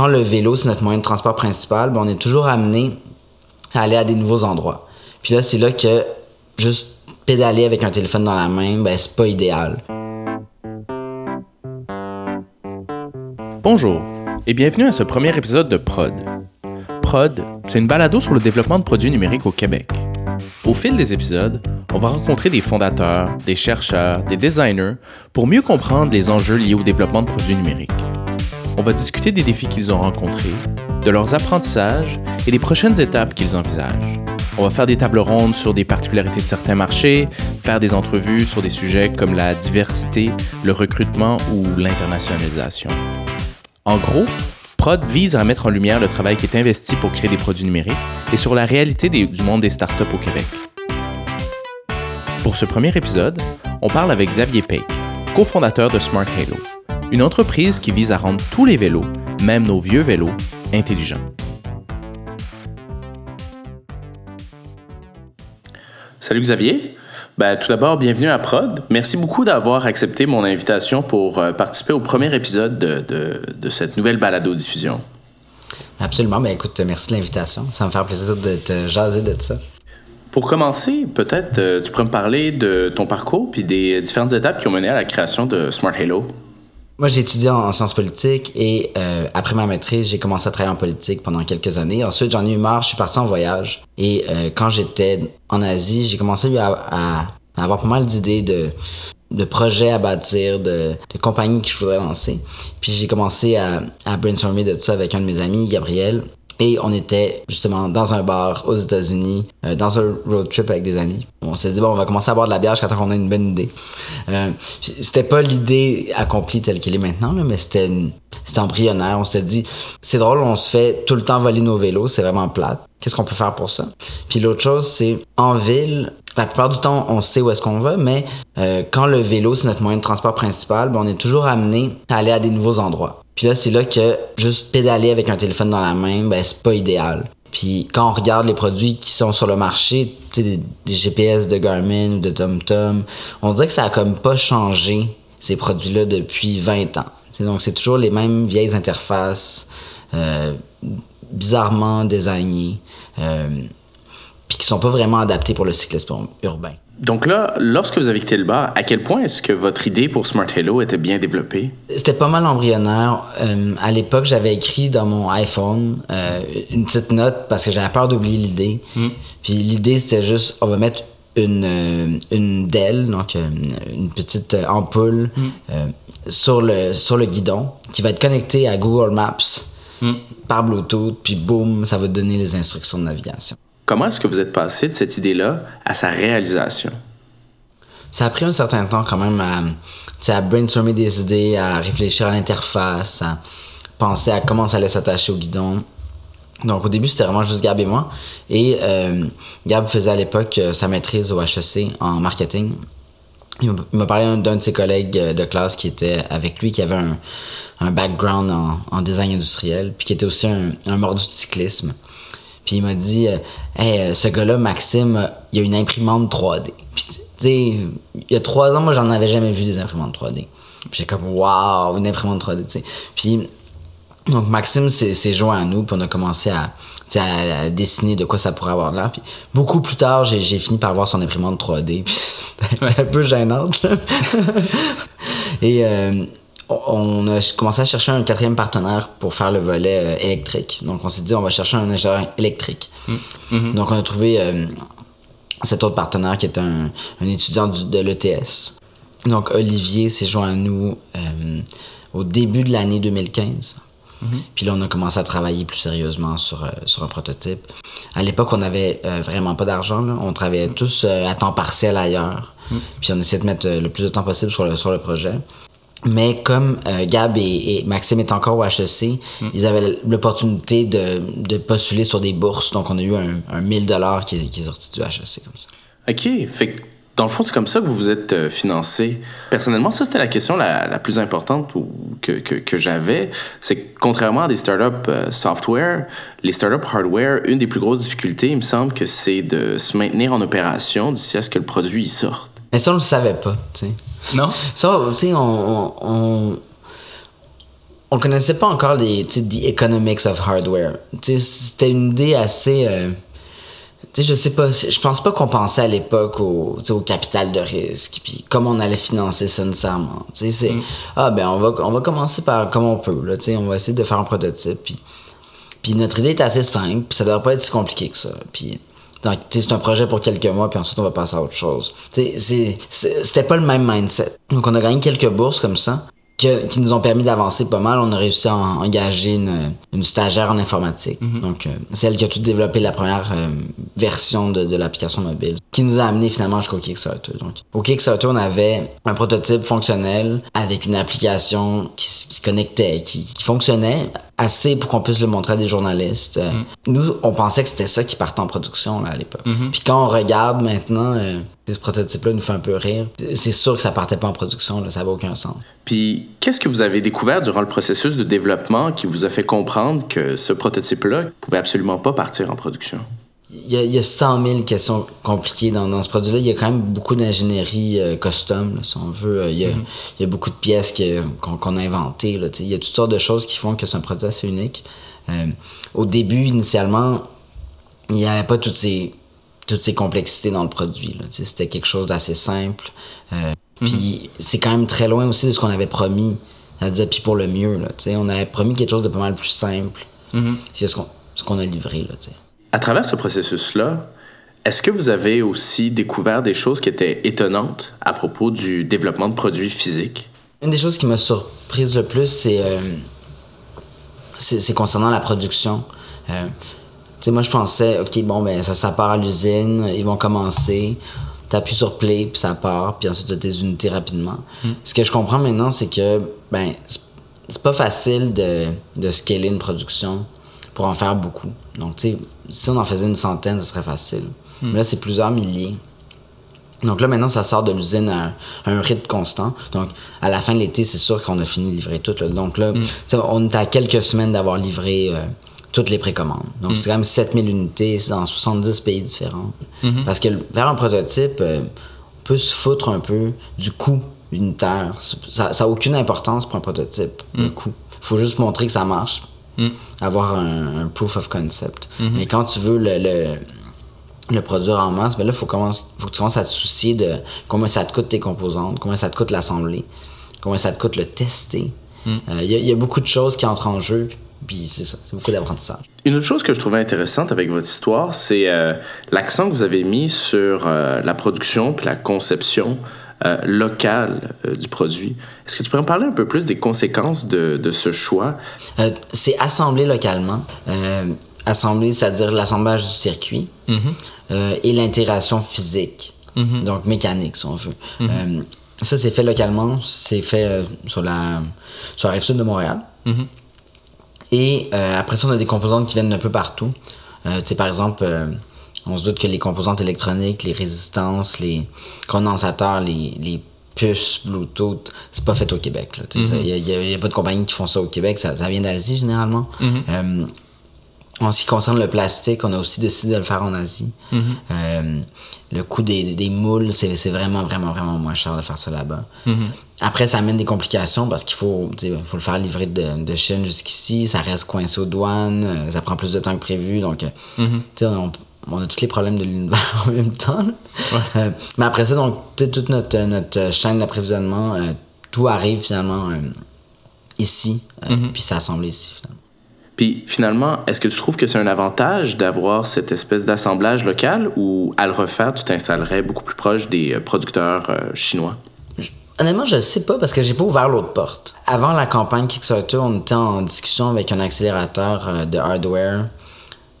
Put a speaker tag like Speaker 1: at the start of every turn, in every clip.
Speaker 1: quand le vélo, c'est notre moyen de transport principal, ben, on est toujours amené à aller à des nouveaux endroits. Puis là, c'est là que juste pédaler avec un téléphone dans la main, ben, c'est pas idéal.
Speaker 2: Bonjour et bienvenue à ce premier épisode de Prod. Prod, c'est une balado sur le développement de produits numériques au Québec. Au fil des épisodes, on va rencontrer des fondateurs, des chercheurs, des designers pour mieux comprendre les enjeux liés au développement de produits numériques. On va discuter des défis qu'ils ont rencontrés, de leurs apprentissages et des prochaines étapes qu'ils envisagent. On va faire des tables rondes sur des particularités de certains marchés, faire des entrevues sur des sujets comme la diversité, le recrutement ou l'internationalisation. En gros, Prod vise à mettre en lumière le travail qui est investi pour créer des produits numériques et sur la réalité du monde des startups au Québec. Pour ce premier épisode, on parle avec Xavier Peik, cofondateur de Smart Halo, une entreprise qui vise à rendre tous les vélos, même nos vieux vélos, intelligents. Salut Xavier. Ben, tout d'abord, bienvenue à Prod. Merci beaucoup d'avoir accepté mon invitation pour euh, participer au premier épisode de, de, de cette nouvelle balado-diffusion.
Speaker 1: Absolument. Ben, écoute, merci de l'invitation. Ça me fait plaisir de te jaser de ça.
Speaker 2: Pour commencer, peut-être euh, tu pourrais me parler de ton parcours puis des différentes étapes qui ont mené à la création de Smart Halo.
Speaker 1: Moi, j'ai étudié en, sciences politiques et euh, après ma maîtrise, j'ai commencé à travailler en politique pendant quelques années. Ensuite, j'en ai eu marre, je suis parti en voyage. Et euh, quand j'étais en Asie, j'ai commencé à, à, avoir pas mal d'idées de, de projets à bâtir, de, de compagnies que je voudrais lancer. Puis j'ai commencé à, à brainstormer de tout ça avec un de mes amis, Gabriel. Et on était justement dans un bar aux États-Unis, euh, dans un road trip avec des amis. On s'est dit, bon, on va commencer à boire de la bière jusqu'à temps qu'on une bonne idée. Euh, c'était pas l'idée accomplie telle qu'elle est maintenant, là, mais c'était c'était embryonnaire. On s'est dit, c'est drôle, on se fait tout le temps voler nos vélos, c'est vraiment plate. Qu'est-ce qu'on peut faire pour ça? Puis l'autre chose, c'est en ville, la plupart du temps, on sait où est-ce qu'on va, mais euh, quand le vélo, c'est notre moyen de transport principal, ben, on est toujours amené à aller à des nouveaux endroits. Puis là, c'est là que juste pédaler avec un téléphone dans la main, ben, c'est pas idéal. Puis quand on regarde les produits qui sont sur le marché, des, GPS de Garmin de TomTom, on dirait que ça a comme pas changé ces produits-là depuis 20 ans. donc c'est toujours les mêmes vieilles interfaces, euh, bizarrement designées. Euh, puis qui sont pas vraiment adaptés pour le cyclisme urbain.
Speaker 2: Donc là, lorsque vous avez quitté le bar, à quel point est-ce que votre idée pour Smart Hello était bien développée?
Speaker 1: C'était pas mal embryonnaire. Euh, à l'époque, j'avais écrit dans mon iPhone euh, une petite note parce que j'avais peur d'oublier l'idée. Hmm. Puis l'idée, c'était juste, on va mettre une, euh, une DEL, donc une petite ampoule, hmm. sur, le, sur le guidon qui va être connectée à Google Maps hmm. par Bluetooth, puis boum, ça va donner les instructions de navigation.
Speaker 2: Comment est-ce que vous êtes passé de cette idée-là à sa réalisation?
Speaker 1: Ça a pris un certain temps quand même à, brainstormer des idées, à réfléchir à l'interface, à penser à comment ça allait s'attacher au guidon. Donc au début, c'était vraiment juste Gab et moi. Et euh, Gab faisait à l'époque euh, sa maîtrise au HEC en marketing. Il m'a parlé d'un de ses collègues euh, de classe qui était avec lui, qui avait un, background en, design industriel, puis qui était aussi un, un mordu de cyclisme. Puis il m'a dit euh, Hey, euh, ce gars-là, Maxime, il a une imprimante 3D. Puis, tu sais, il y a trois ans, moi, j'en avais jamais vu des imprimantes 3D. Puis j'ai comme Waouh, une imprimante 3D, tu sais. Puis, donc Maxime s'est joint à nous, puis on a commencé à, à, dessiner de quoi ça pourrait avoir l'air. Puis beaucoup plus tard, j'ai fini par voir son imprimante 3D. Puis c'était un peu gênante. Et euh, on a commencé à chercher un quatrième partenaire pour faire le volet euh, électrique. Donc on s'est dit on va chercher un ingénieur électrique. Mm. Mm-hmm. Donc on a trouvé euh, cet autre partenaire qui est un, étudiant de l'ETS. Donc Olivier s'est joint à nous euh, au début de l'année 2015. Mm-hmm. Puis là, on a commencé à travailler plus sérieusement sur, sur un prototype. À l'époque, on n'avait vraiment pas d'argent. On travaillait tous à temps partiel ailleurs. Mm. Puis on essayait de mettre le plus de temps possible sur le, sur le projet. Mais comme euh, Gab et, Maxime est encore au HEC, hmm. ils avaient l'opportunité de, de, postuler sur des bourses. Donc, on a eu un, un 1000 dollars qui, qui, est sorti du HEC comme ça.
Speaker 2: OK. Fait que, dans le fond, c'est comme ça que vous vous êtes euh, financé. Personnellement, ça, c'était la question la, la plus importante que, que, que j'avais. C'est que, contrairement à des startups euh, software, les startups hardware, une des plus grosses difficultés, il me semble que c'est de se maintenir en opération d'ici à ce que le produit y sorte.
Speaker 1: Mais ça, on le savait pas, tu sais.
Speaker 2: Non?
Speaker 1: Ça, tu sais, on, on connaissait pas encore les, the economics of hardware. C'était une idée assez. euh, tu sais, je sais pas, je pense pas qu'on pensait à l'époque au, au capital de risque, puis comment on allait financer ça nécessairement. Tu sais, c'est, ah ben, on va, on va commencer par comme on peut, là, tu sais, on va essayer de faire un prototype, puis, puis notre idée est assez simple, puis ça devrait pas être si compliqué que ça. Puis, c'est un projet pour quelques mois, puis ensuite on va passer à autre chose. C'est- c'est- c'était pas le même mindset. Donc, on a gagné quelques bourses comme ça que- qui nous ont permis d'avancer pas mal. On a réussi à en- engager une, une stagiaire en informatique. Donc, euh, celle qui a tout développé la première euh, version de, de l'application mobile, qui nous a amené finalement jusqu'au Kickstarter. Donc, au Kickstarter, on avait un prototype fonctionnel avec une application qui, qui se connectait, qui, qui fonctionnait assez pour qu'on puisse le montrer à des journalistes. Euh, Nous, on pensait que c'était ça qui partait en production là, à l'époque. Puis quand on regarde maintenant, euh, ce prototype-là nous fait un peu rire. C'est sûr que ça partait pas en production, là, ça n'a aucun sens.
Speaker 2: Puis, qu'est-ce que vous avez découvert durant le processus de développement qui vous a fait comprendre que ce prototype-là pouvait absolument pas partir en production?
Speaker 1: Il y, a, il y a 100 000 questions compliquées dans, dans ce produit-là. Il y a quand même beaucoup d'ingénierie euh, custom, là, si on veut. Il y, a, il y a beaucoup de pièces qu'on a inventées. Là, il y a toutes sortes de choses qui font que c'est un produit assez unique. Euh, au début, initialement, il n'y avait pas toutes ces, toutes ces complexités dans le produit. C'était quelque chose d'assez simple. Euh, Puis c'est quand même très loin aussi de ce qu'on avait promis. C'est-à-dire, puis pour le mieux. Là, on avait promis quelque chose de pas mal plus simple. C'est ce qu'on ce a livré. Là.
Speaker 2: À travers ce processus-là, est-ce que vous avez aussi découvert des choses qui étaient étonnantes à propos du développement de produits physiques?
Speaker 1: Une des choses qui m'a surprise le plus, c'est euh, c'est concernant la production. Euh, tu sais, moi, je pensais, OK, bon, ben, ça, ça part à l'usine, ils vont commencer, t'appuies sur play, puis ça part, puis ensuite, tu as tes unités rapidement. Ce que je comprends maintenant, c'est que, ben, c'est- c'est pas facile de, de scaler une production pour en faire beaucoup. Donc, tu sais, si on en faisait une centaine, ce serait facile. Mais là, c'est plusieurs milliers. Donc là, maintenant, ça sort de l'usine à, à un rythme constant. Donc, à la fin de l'été, c'est sûr qu'on a fini de livrer tout. là. Donc là, tu sais, on est à quelques semaines d'avoir livré euh, toutes les précommandes. Donc, c'est quand même 7000 unités dans 70 pays différents. Parce que faire un prototype, euh, on peut se foutre un peu du coût unitaire. Ça n'a aucune importance pour un prototype, le coût. Il faut juste montrer que ça marche. Avoir un, un proof of concept. Mais quand tu veux le- le le produire en masse, ben là, il faut, faut que tu commences à te soucier de combien ça te coûte tes composantes, combien ça te coûte l'assembler, combien ça te coûte le tester. Euh, Il y, a- il y a beaucoup de choses qui entrent en jeu, puis c'est ça, c'est beaucoup d'apprentissage.
Speaker 2: Une autre chose que je trouvais intéressante avec votre histoire, c'est euh, l'accent que vous avez mis sur euh, la production puis la conception euh, locale euh, du produit. Est-ce que tu pourrais me parler un peu plus des conséquences de, de ce choix?
Speaker 1: Euh, c'est assemblé localement. Euh, assemblé, c'est-à-dire l'assemblage du circuit euh, et l'intégration physique, donc mécanique, si on veut. Euh, ça, c'est fait localement. C'est fait euh, sur, la, sur la rive sud de Montréal. Et euh, après ça, on a des composantes qui viennent d'un peu partout. Euh, tu sais, par exemple, euh, on se doute que les composantes électroniques, les résistances, les condensateurs, les, les puces Bluetooth, c'est pas fait au Québec. Il n'y a, y a- pas de compagnie qui font ça au Québec. Ça, ça vient d'Asie, généralement. Euh, en ce qui concerne le plastique, on a aussi décidé de le faire en Asie. Euh, le coût des, des moules, c'est vraiment, vraiment, vraiment moins cher de faire ça là-bas. Après, ça amène des complications parce qu'il faut, faut le faire livrer de, de Chine jusqu'ici. Ça reste coincé aux douanes. euh, Ça prend plus de temps que prévu. Donc, tu sais, on, on a tous les problèmes de l'univers en même temps. Euh, mais après ça, donc, toute notre, notre chaîne d'approvisionnement, euh, tout arrive finalement euh, ici. euh, Puis c'est assemblé ici, finalement.
Speaker 2: Puis finalement, est-ce que tu trouves que c'est un avantage d'avoir cette espèce d'assemblage local ou à le refaire, tu t'installerais beaucoup plus proche des euh, producteurs euh, chinois?
Speaker 1: Honnêtement, je sais pas parce que j'ai pas ouvert l'autre porte. Avant la campagne Kickstarter, on était en discussion avec un accélérateur euh, de hardware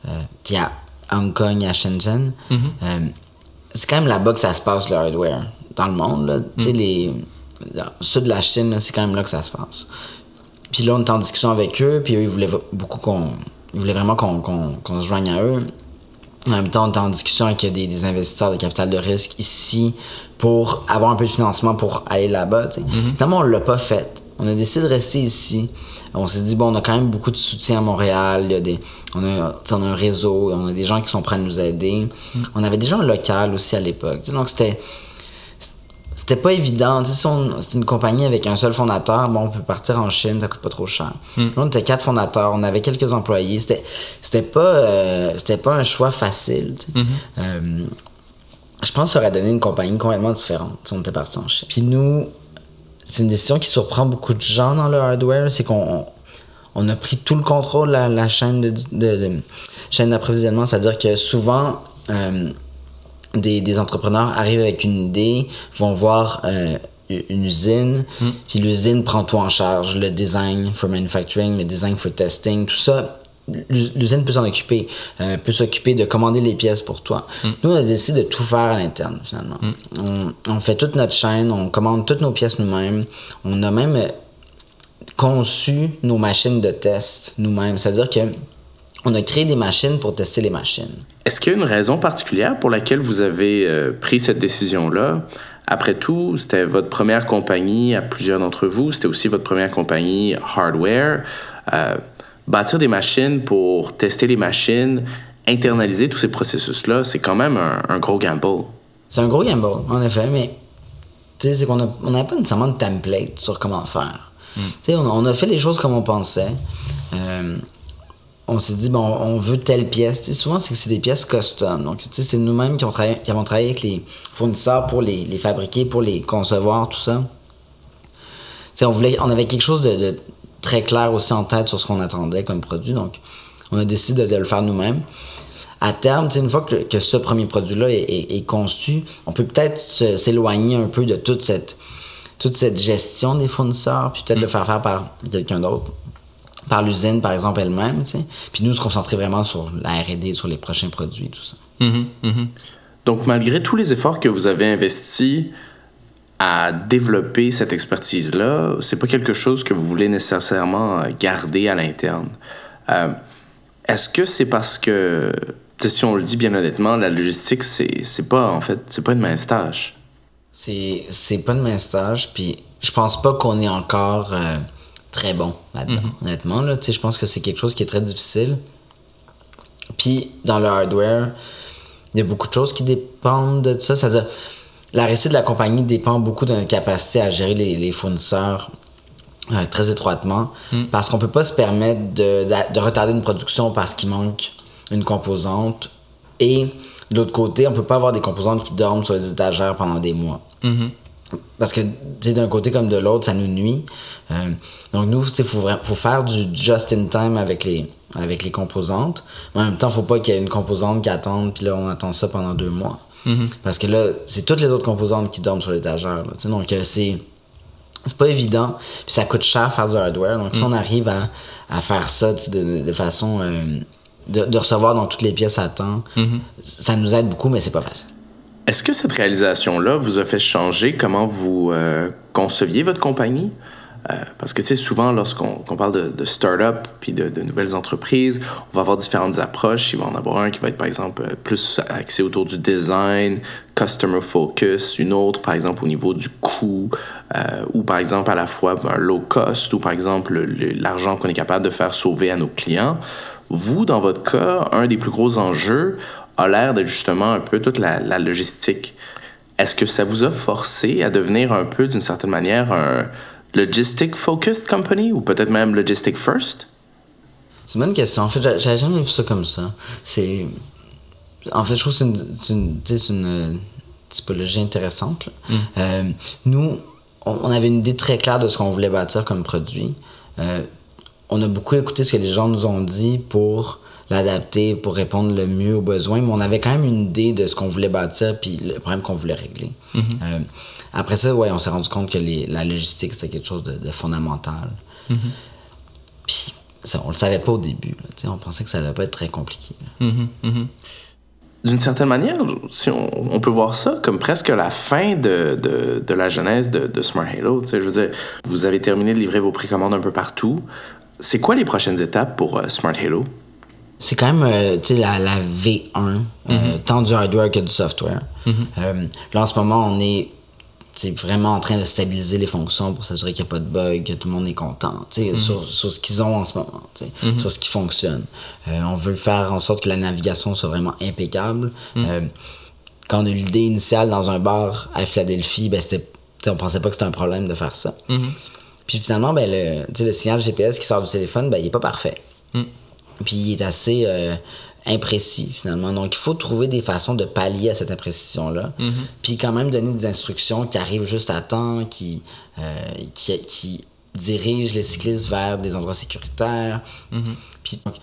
Speaker 1: euh, qui à Hong Kong et à Shenzhen. Euh, c'est quand même là-bas que ça se passe le hardware dans le monde. Là. Tu sais, les dans le sud de la Chine, c'est quand même là que ça se passe. Puis là, on était en discussion avec eux, puis eux, ils voulaient beaucoup qu'on. Ils voulaient vraiment qu'on se joigne à eux. En même temps, on était en discussion avec des, des investisseurs de capital de risque ici pour avoir un peu de financement pour aller là-bas. sais. Finalement, on l'a pas fait. On a décidé de rester ici. On s'est dit, bon, on a quand même beaucoup de soutien à Montréal. Il y a des, on, a, on un réseau, on a des gens qui sont prêts à nous aider. On avait déjà un local aussi à l'époque. Donc, c'était c'était pas évident. Si on- c'est une compagnie avec un seul fondateur, bon, on peut partir en Chine, ça coûte pas trop cher. Nous, on était quatre fondateurs, on avait quelques employés. C'était, c'était pas, euh, c'était pas un choix facile. sais. Euh, je pense que ça aurait donné une compagnie complètement différente si on était parti en Chine. Puis nous, c'est une décision qui surprend beaucoup de gens dans le hardware, c'est qu'on on a pris tout le contrôle de la, la chaîne de, de- de- chaîne d'approvisionnement, c'est-à-dire que souvent euh, des, des entrepreneurs arrivent avec une idée, vont voir euh, une usine, puis l'usine prend tout en charge, le design for manufacturing, le design for testing, tout ça. L'us- L'usine peut s'en occuper, euh, peut s'occuper de commander les pièces pour toi. Nous, on a décidé de tout faire à l'interne, finalement. On, on fait toute notre chaîne, on commande toutes nos pièces nous-mêmes. On a même euh, conçu nos machines de test nous-mêmes. C'est-à-dire que on a créé des machines pour tester les machines.
Speaker 2: Est-ce qu'il y a une raison particulière pour laquelle vous avez euh, pris cette décision-là? Après tout, c'était votre première compagnie à plusieurs d'entre vous. C'était aussi votre première compagnie hardware. Euh, bâtir des machines pour tester les machines, internaliser tous ces processus-là, c'est quand même un, un gros gamble.
Speaker 1: C'est un gros gamble, en effet, mais tu sais, c'est qu'on a- on n'avait pas nécessairement de template sur comment faire. Tu sais, on, on a fait les choses comme on pensait. Euh, on s'est dit, bon, on veut telle pièce. Tu sais, souvent, c'est que c'est des pièces custom. Donc, tu sais, c'est nous-mêmes qui, qui avons travaillé avec les fournisseurs pour les, les fabriquer, pour les concevoir, tout ça. Tu sais, on, voulait, on avait quelque chose de, de très clair aussi en tête sur ce qu'on attendait comme produit. Donc, on a décidé de, de le faire nous-mêmes. À terme, une fois que, que ce premier produit-là est, est- est conçu, on peut peut-être s'éloigner un peu de toute cette, toute cette gestion des fournisseurs, puis peut-être le faire faire par quelqu'un d'autre, par l'usine, par exemple, elle-même. Puis nous, se concentrer vraiment sur la RD, sur les prochains produits, tout ça.
Speaker 2: Donc, malgré tous les efforts que vous avez investis à développer cette expertise-là, c'est pas quelque chose que vous voulez nécessairement garder à l'interne. Euh, Est-ce que c'est parce que, si on le dit bien honnêtement, la logistique, c'est c'est pas, en fait, c'est pas une mince tâche?
Speaker 1: C'est, c'est pas de mince stage, puis je pense pas qu'on est encore euh, très bon là-dedans, honnêtement. Là, Tu sais, je pense que c'est quelque chose qui est très difficile. Puis dans le hardware, il y a beaucoup de choses qui dépendent de ça. C'est-à-dire, la réussite de la compagnie dépend beaucoup de notre capacité à gérer les, les fournisseurs euh, très étroitement. Parce qu'on peut pas se permettre de, de- de retarder une production parce qu'il manque une composante. Et de l'autre côté, on peut pas avoir des composantes qui dorment sur les étagères pendant des mois. Parce que, d'un côté comme de l'autre, ça nous nuit. Euh, donc, nous, il faut, faire du just in time avec les, avec les composantes. Mais en même temps, faut pas qu'il y ait une composante qui attende, puis là, on attend ça pendant deux mois. Parce que là, c'est toutes les autres composantes qui dorment sur l'étagère. Donc, euh, c'est. C'est pas évident, puis ça coûte cher faire du hardware. Donc, si on arrive à, à faire ça de, de façon. euh, de, de recevoir dans toutes les pièces à temps, ça nous aide beaucoup, mais c'est pas facile.
Speaker 2: Est-ce que cette réalisation-là vous a fait changer comment vous euh, conceviez votre compagnie? Euh, parce que, tu sais, souvent, lorsqu'on qu'on parle de, de start-up puis de, nouvelles entreprises, on va avoir différentes approches. Il va en avoir un qui va être, par exemple, euh, plus axé autour du design, customer focus, une autre, par exemple, au niveau du coût, euh, ou par exemple, à la fois un low cost, ou par exemple, le- le- l'argent qu'on est capable de faire sauver à nos clients. Vous, dans votre cas, un des plus gros enjeux a l'air d'être justement un peu toute la logistique. Est-ce que ça vous a forcé à devenir un peu, d'une certaine manière, un logistic focused company ou peut-être même logistic first?
Speaker 1: C'est une bonne question. En fait, j'a- j'avais jamais vu ça comme ça. C'est. En fait, je trouve que c'est une, euh, typologie intéressante. là. Euh, nous, on, on avait une idée très claire de ce qu'on voulait bâtir comme produit. Euh, on a beaucoup écouté ce que les gens nous ont dit pour l'adapter, pour répondre le mieux aux besoins, mais on avait quand même une idée de ce qu'on voulait bâtir puis le problème qu'on voulait régler. Euh, après ça, ouais, on s'est rendu compte que les- la logistique, c'était quelque chose de, de fondamental. Puis, ça, on le savait pas au début. là, tu sais, on pensait que ça allait pas être très compliqué. là.
Speaker 2: D'une certaine manière, si on, on peut voir ça comme presque la fin de, de, de la genèse de, de Smart Halo. Tu sais, je veux dire, vous avez terminé de livrer vos précommandes un peu partout. C'est quoi les prochaines étapes pour euh, Smart Halo?
Speaker 1: C'est quand même euh, la, la V1, euh, tant du hardware que du software. Euh, là, en ce moment, on est vraiment en train de stabiliser les fonctions pour s'assurer qu'il n'y a pas de bug, que tout le monde est content tu sais, sur, sur ce qu'ils ont en ce moment, sais, sur ce qui fonctionne. On veut faire en sorte que la navigation soit vraiment impeccable. Quand on a eu l'idée initiale dans un bar à Philadelphie, ben on pensait pas que c'était un problème de faire ça. Puis finalement, ben, le, le signal GPS qui sort du téléphone, ben, il est pas parfait. Puis il est assez euh, imprécis finalement. Donc il faut trouver des façons de pallier à cette imprécision-là. Puis quand même donner des instructions qui arrivent juste à temps, qui, euh, qui, qui dirigent les cyclistes vers des endroits sécuritaires. Puis donc,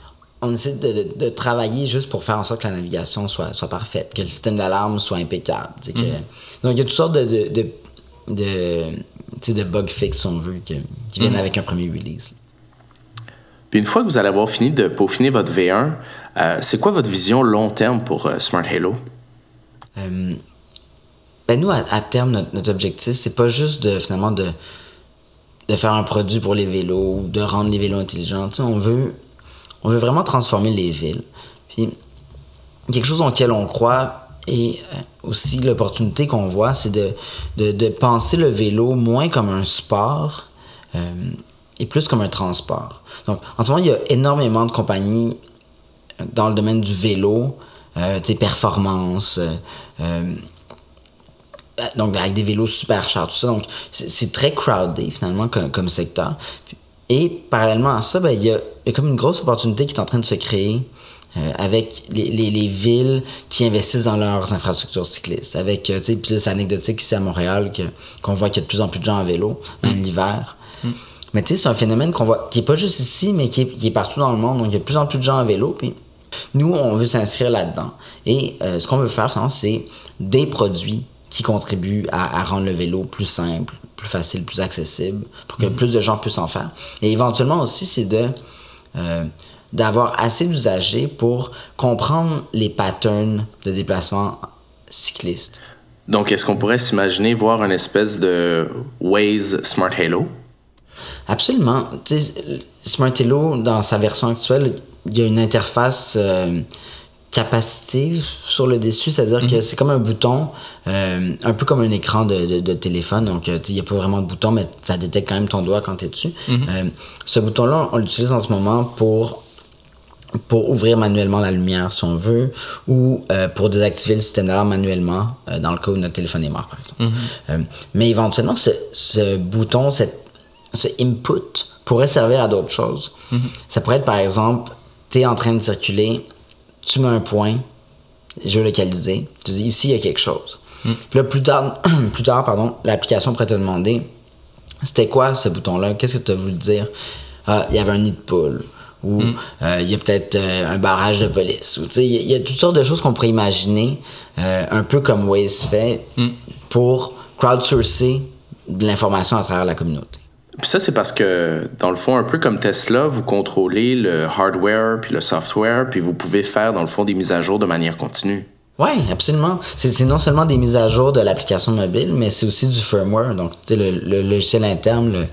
Speaker 1: on essaie de, de, travailler juste pour faire en sorte que la navigation soit, soit parfaite, que le système d'alarme soit impeccable. Que... Donc il y a toutes sortes de, de, de, bug fix, si on veut, qui viennent avec un premier release.
Speaker 2: Puis une fois que vous allez avoir fini de peaufiner votre V1, euh, c'est quoi votre vision long terme pour euh, Smart Halo?
Speaker 1: Euh, ben nous, à, terme, notre, objectif, c'est pas juste de finalement de, faire un produit pour les vélos, de rendre les vélos intelligents. On veut, on veut vraiment transformer les villes. Puis quelque chose auquel on croit et aussi l'opportunité qu'on voit, c'est de, penser le vélo moins comme un sport et plus comme un transport. Donc, en ce moment, il y a énormément de compagnies dans le domaine du vélo, euh, tu sais, performance, euh, donc avec des vélos super chers, tout ça. Donc, c'est très crowded finalement comme, comme, secteur. Et parallèlement à ça, ben, il, y a, il y a comme une grosse opportunité qui est en train de se créer euh, avec les, les, les, villes qui investissent dans leurs infrastructures cyclistes. Avec, euh, tu sais, puis c'est anecdotique ici à Montréal qu'on voit qu'il y a de plus en plus de gens en vélo, même mm. l'hiver. Mm. Mais tu sais, c'est un phénomène qu'on voit, qui est pas juste ici, mais qui est, qui est, partout dans le monde. Donc, il y a de plus en plus de gens en vélo. Puis nous, on veut s'inscrire là-dedans. Et euh, ce qu'on veut faire, c'est des produits qui contribuent à, à, rendre le vélo plus simple, plus facile, plus accessible, pour que mm. plus de gens puissent en faire. Et éventuellement aussi, c'est de euh, d'avoir assez d'usagers pour comprendre les patterns de déplacement cycliste.
Speaker 2: Donc, est-ce qu'on pourrait s'imaginer voir une espèce de Waze Smart Halo?
Speaker 1: Absolument. T'sais, Smart Halo, dans sa version actuelle, il y a une interface euh, capacitive sur le dessus, c'est-à-dire mm -hmm. que c'est comme un bouton, euh, un peu comme un écran de, de, de téléphone. Donc, il n'y a pas vraiment de bouton, mais ça détecte quand même ton doigt quand tu es dessus. Mm -hmm. euh, ce bouton-là, on l'utilise en ce moment pour pour ouvrir manuellement la lumière si on veut ou euh, pour désactiver le système d'alarme manuellement euh, dans le cas où notre téléphone est mort par exemple. Mm -hmm. mais éventuellement ce, ce bouton, cette, ce input pourrait servir à d'autres choses. Mm -hmm. Ça pourrait être par exemple, tu es en train de circuler, tu mets un point géolocalisé, tu dis ici il y a quelque chose. Mm. Puis là plus tard, plus tard pardon, l'application pourrait te demander c'était quoi ce bouton-là, qu'est-ce que tu as voulu dire? Ah, il y avait un nid de poule ou il mm. euh, y a peut-être euh, un barrage de police. Il y, y, a toutes sortes de choses qu'on pourrait imaginer, euh, un peu comme Waze fait, mm. pour crowdsourcer de l'information à travers la communauté.
Speaker 2: Puis ça, c'est parce que, dans le fond, un peu comme Tesla, vous contrôlez le hardware puis le software, puis vous pouvez faire, dans le fond, des mises à jour de manière continue.
Speaker 1: Oui, absolument. C'est non seulement des mises à jour de l'application mobile, mais c'est aussi du firmware, donc le, le, logiciel interne, le,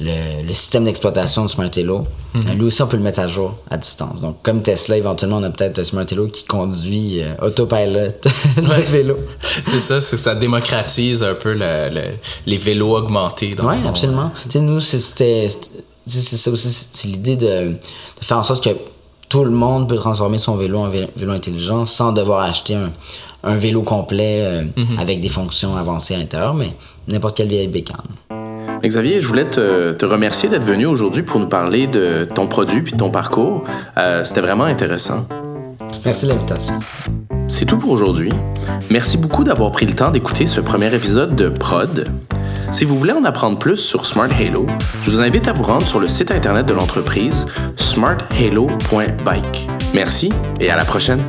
Speaker 1: le, le système d'exploitation de Smart Halo. Mm -hmm. Lui aussi, on peut le mettre à jour à distance. Donc, comme Tesla, éventuellement, on a peut-être Smart Halo qui conduit euh, autopilot le vélo.
Speaker 2: C'est ça, ça démocratise un peu le, les vélos augmentés.
Speaker 1: Oui, absolument. Tu sais, nous, c'était ça aussi, c'est l'idée de, de faire en sorte que tout le monde peut transformer son vélo en vélo, vélo intelligent sans devoir acheter un, un vélo complet euh, mm -hmm. avec des fonctions avancées à l'intérieur, mais n'importe quelle vieille bécane.
Speaker 2: Xavier, je voulais te, te remercier d'être venu aujourd'hui pour nous parler de ton produit puis de ton parcours. Euh, C'était vraiment intéressant.
Speaker 1: Merci de l'invitation.
Speaker 2: C'est tout pour aujourd'hui. Merci beaucoup d'avoir pris le temps d'écouter ce premier épisode de Prod. Si vous voulez en apprendre plus sur Smart Halo, je vous invite à vous rendre sur le site internet de l'entreprise smarthalo.bike. Merci et à la prochaine.